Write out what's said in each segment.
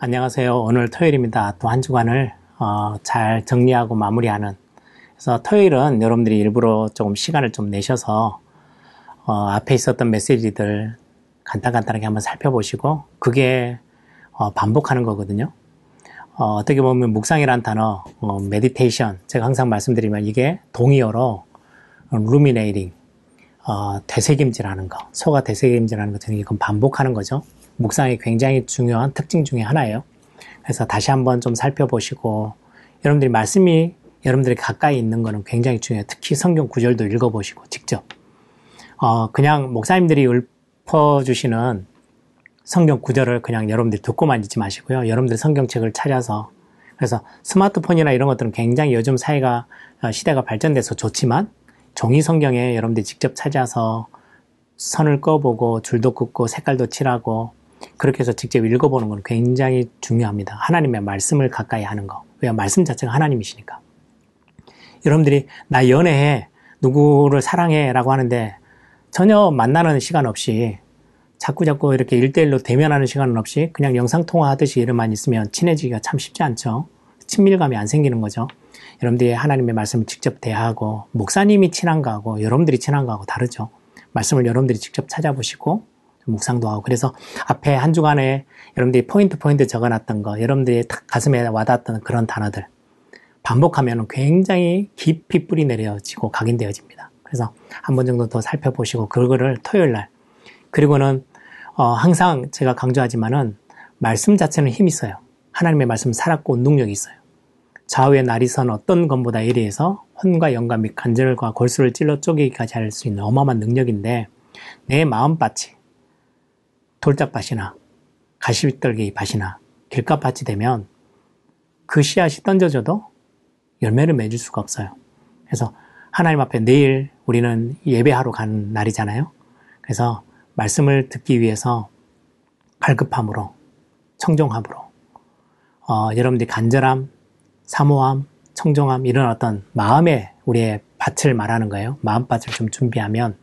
안녕하세요. 오늘 토요일입니다. 또 한 주간을 어, 잘 정리하고 마무리하는. 그래서 토요일은 여러분들이 일부러 조금 시간을 좀 내셔서 어, 앞에 있었던 메시지들 간단간단하게 한번 살펴보시고 그게 어, 반복하는 거거든요. 어떻게 보면 묵상이란 단어, 어, meditation 제가 항상 말씀드리면 이게 동의어로 ruminating, 어, 되새김질하는 거, 소가 되새김질하는 것 등이 이건 반복하는 거죠. 묵상이 굉장히 중요한 특징 중에 하나예요. 그래서 다시 한번 좀 살펴보시고 여러분들이 말씀이 여러분들이 가까이 있는 거는 굉장히 중요해요. 특히 성경 구절도 읽어보시고 직접 어, 그냥 목사님들이 읊어주시는 성경 구절을 그냥 여러분들이 듣고만 있지 마시고요. 여러분들 성경책을 찾아서 그래서 스마트폰이나 이런 것들은 굉장히 요즘 사회가 어, 시대가 발전돼서 좋지만 종이 성경에 여러분들이 직접 찾아서 선을 꺼보고 줄도 긋고 색깔도 칠하고 그렇게 해서 직접 읽어보는 건 굉장히 중요합니다. 하나님의 말씀을 가까이 하는 거. 왜 말씀 자체가 하나님이시니까. 여러분들이 나 연애해, 누구를 사랑해 라고 하는데 전혀 만나는 시간 없이 자꾸 자꾸 이렇게 일대일로 대면하는 시간은 없이 그냥 영상통화 하듯이 이름만 있으면 친해지기가 참 쉽지 않죠. 친밀감이 안 생기는 거죠. 여러분들이 하나님의 말씀을 직접 대하고 목사님이 친한 거하고 여러분들이 친한 거하고 다르죠. 말씀을 여러분들이 직접 찾아보시고 묵상도 하고 그래서 앞에 한 주간에 여러분들이 포인트 포인트 적어놨던 거 여러분들이 탁 가슴에 와닿았던 그런 단어들 반복하면 굉장히 깊이 뿌리 내려지고 각인되어집니다. 그래서 한 번 정도 더 살펴보시고 그거를 토요일 날 그리고는 어, 항상 제가 강조하지만은 말씀 자체는 힘이 있어요. 하나님의 말씀 살았고 능력이 있어요. 좌우의 날이 선 어떤 것보다 예리해서 혼과 영감 및 간절과 골수를 찔러 쪼개기까지 할 수 있는 어마어마한 능력인데 내 마음밭이 돌짝밭이나 가시떨기 밭이나 길가밭이 되면 그 씨앗이 던져져도 열매를 맺을 수가 없어요. 그래서 하나님 앞에 내일 우리는 예배하러 가는 날이잖아요. 그래서 말씀을 듣기 위해서 갈급함으로, 청정함으로, 어, 여러분들이 간절함, 사모함, 청정함, 이런 어떤 마음의 우리의 밭을 말하는 거예요. 마음밭을 좀 준비하면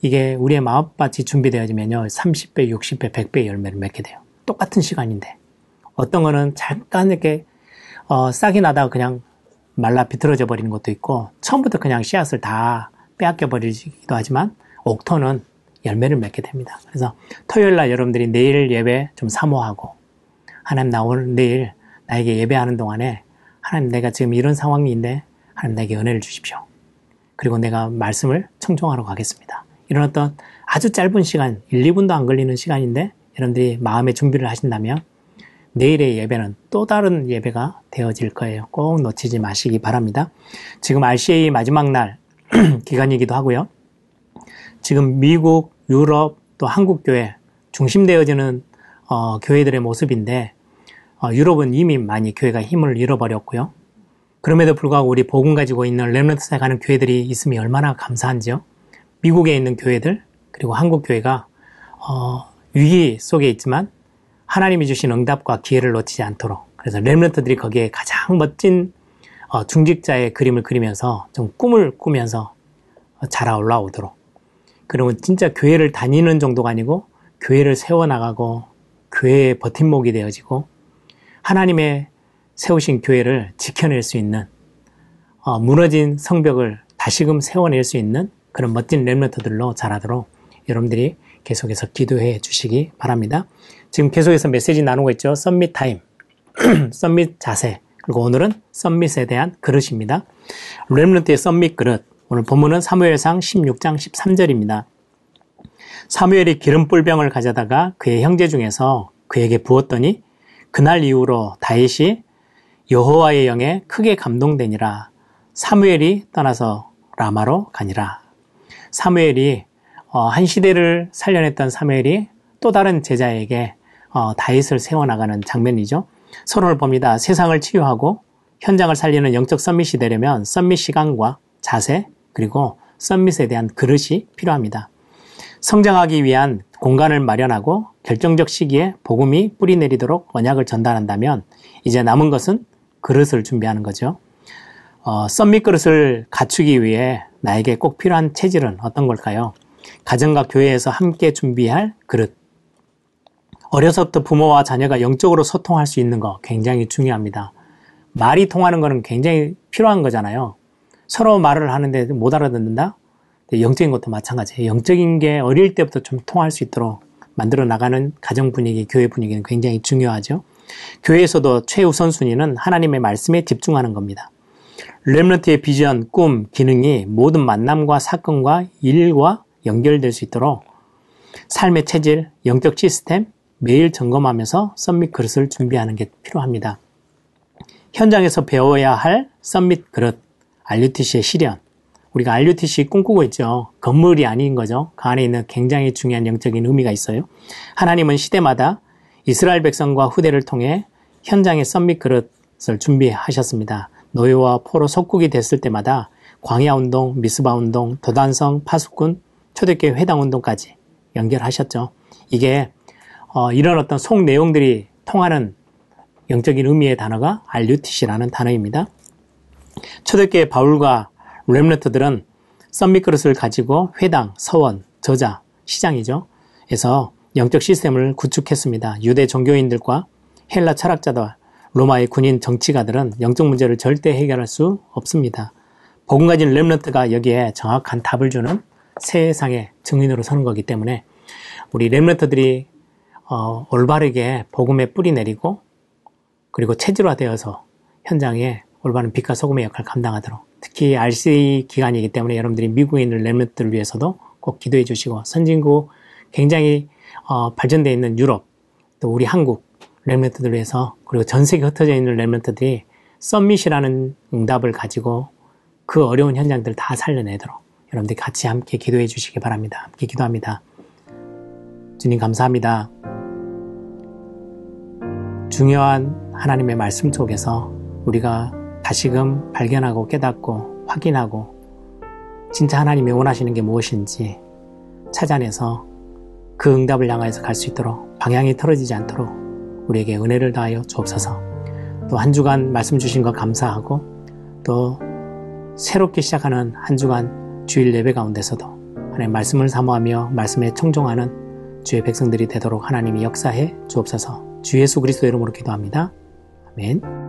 이게 우리의 마음밭이 준비되어지면요. 30배, 60배, 100배 열매를 맺게 돼요. 똑같은 시간인데. 어떤 거는 잠깐 이렇게, 어, 싹이 나다가 그냥 말라 비틀어져 버리는 것도 있고, 처음부터 그냥 씨앗을 다 빼앗겨 버리기도 하지만, 옥토는 열매를 맺게 됩니다. 그래서 토요일 날 여러분들이 내일 예배 좀 사모하고, 하나님 나 오늘 내일 나에게 예배하는 동안에, 하나님 내가 지금 이런 상황인데, 하나님 나에게 은혜를 주십시오. 그리고 내가 말씀을 청종하러 가겠습니다. 이런 어떤 아주 짧은 시간, 1, 2분도 안 걸리는 시간인데 여러분들이 마음의 준비를 하신다면 내일의 예배는 또 다른 예배가 되어질 거예요. 꼭 놓치지 마시기 바랍니다. 지금 RCA 마지막 날 기간이기도 하고요. 지금 미국, 유럽, 또 한국 교회 중심되어지는 어, 교회들의 모습인데 어, 유럽은 이미 많이 교회가 힘을 잃어버렸고요. 그럼에도 불구하고 우리 복음 가지고 있는 레너트사에 가는 교회들이 있으면 얼마나 감사한지요. 미국에 있는 교회들 그리고 한국 교회가 어, 위기 속에 있지만 하나님이 주신 응답과 기회를 놓치지 않도록 그래서 렘런트들이 거기에 가장 멋진 어, 중직자의 그림을 그리면서 좀 꿈을 꾸면서 자라 올라오도록. 그러면 진짜 교회를 다니는 정도가 아니고 교회를 세워나가고 교회의 버팀목이 되어지고 하나님의 세우신 교회를 지켜낼 수 있는 어, 무너진 성벽을 다시금 세워낼 수 있는 그런 멋진 Remnant들로 자라도록 여러분들이 계속해서 기도해 주시기 바랍니다. 지금 계속해서 메시지 나누고 있죠. summit time, summit 자세, 그리고 오늘은 summit에 대한 그릇입니다. Remnant의 summit 그릇. 오늘 본문은 사무엘상 16장 13절입니다. 사무엘이 기름 뿔병을 가져다가 그의 형제 중에서 그에게 부었더니 그날 이후로 다윗이 여호와의 영에 크게 감동되니라. 사무엘이 떠나서 라마로 가니라. 사무엘이 어, 한 시대를 살려냈던 사무엘이 또 다른 제자에게 어, 다윗을 세워나가는 장면이죠. 서론을 봅니다. 세상을 치유하고 현장을 살리는 영적 썸밋이 되려면 썸밋 시간과 자세 그리고 썸밋에 대한 그릇이 필요합니다. 성장하기 위한 공간을 마련하고 결정적 시기에 복음이 뿌리 내리도록 언약을 전달한다면 이제 남은 것은 그릇을 준비하는 거죠. 어, 썸밋 그릇을 갖추기 위해 나에게 꼭 필요한 체질은 어떤 걸까요? 가정과 교회에서 함께 준비할 그릇. 어려서부터 부모와 자녀가 영적으로 소통할 수 있는 거 굉장히 중요합니다. 말이 통하는 거는 굉장히 필요한 거잖아요. 서로 말을 하는데 못 알아듣는다? 영적인 것도 마찬가지예요. 영적인 게 어릴 때부터 좀 통할 수 있도록 만들어 나가는 가정 분위기, 교회 분위기는 굉장히 중요하죠. 교회에서도 최우선 순위는 하나님의 말씀에 집중하는 겁니다. 렘런트의 비전, 꿈, 기능이 모든 만남과 사건과 일과 연결될 수 있도록 삶의 체질, 영적 시스템 매일 점검하면서 썸밋 그릇을 준비하는 게 필요합니다. 현장에서 배워야 할 썸밋 그릇, RUTC의 실현. 우리가 RUTC 꿈꾸고 있죠. 건물이 아닌 거죠. 그 안에 있는 굉장히 중요한 영적인 의미가 있어요. 하나님은 시대마다 이스라엘 백성과 후대를 통해 현장의 썸밋 그릇을 준비하셨습니다. 노예와 포로 속국이 됐을 때마다 광야 운동, 미스바 운동, 도단성, 파수꾼, 초대교회 회당 운동까지 연결하셨죠. 이게 어, 이런 어떤 속 내용들이 통하는 영적인 의미의 단어가 알류티시라는 단어입니다. 초대교회 바울과 썸밋 그릇을 가지고 회당, 서원, 저자, 시장이죠. 에서 영적 시스템을 구축했습니다. 유대 종교인들과 헬라 철학자들, 로마의 군인 정치가들은 영적 문제를 절대 해결할 수 없습니다. 복음 가진 렘너트가 여기에 정확한 답을 주는 세상의 증인으로 서는 거기 때문에 우리 렘너트들이 어, 올바르게 복음의 뿌리 내리고 그리고 체질화되어서 현장에 올바른 빛과 소금의 역할을 감당하도록 특히 RC 기간이기 때문에 여러분들이 미국에 있는 렘너트를 위해서도 꼭 기도해 주시고 선진국 굉장히 어, 발전되어 있는 유럽 또 우리 한국 렘너트들을 위해서 그리고 전 세계 흩어져 있는 렘너트들이 썸밋이라는 응답을 가지고 그 어려운 현장들을 다 살려내도록 여러분들이 같이 함께 기도해 주시기 바랍니다. 함께 기도합니다. 주님 감사합니다. 중요한 하나님의 말씀 속에서 우리가 다시금 발견하고 깨닫고 확인하고 진짜 하나님이 원하시는 게 무엇인지 찾아내서 그 응답을 향하여서 갈 수 있도록 방향이 틀어지지 않도록 우리에게 은혜를 다하여 주옵소서. 또 한 주간 말씀 주신 것 감사하고 또 새롭게 시작하는 한 주간 주일 예배 가운데서도 하나님 말씀을 사모하며 말씀에 청종하는 주의 백성들이 되도록 하나님이 역사해 주옵소서. 주 예수 그리스도 이름으로 기도합니다. 아멘.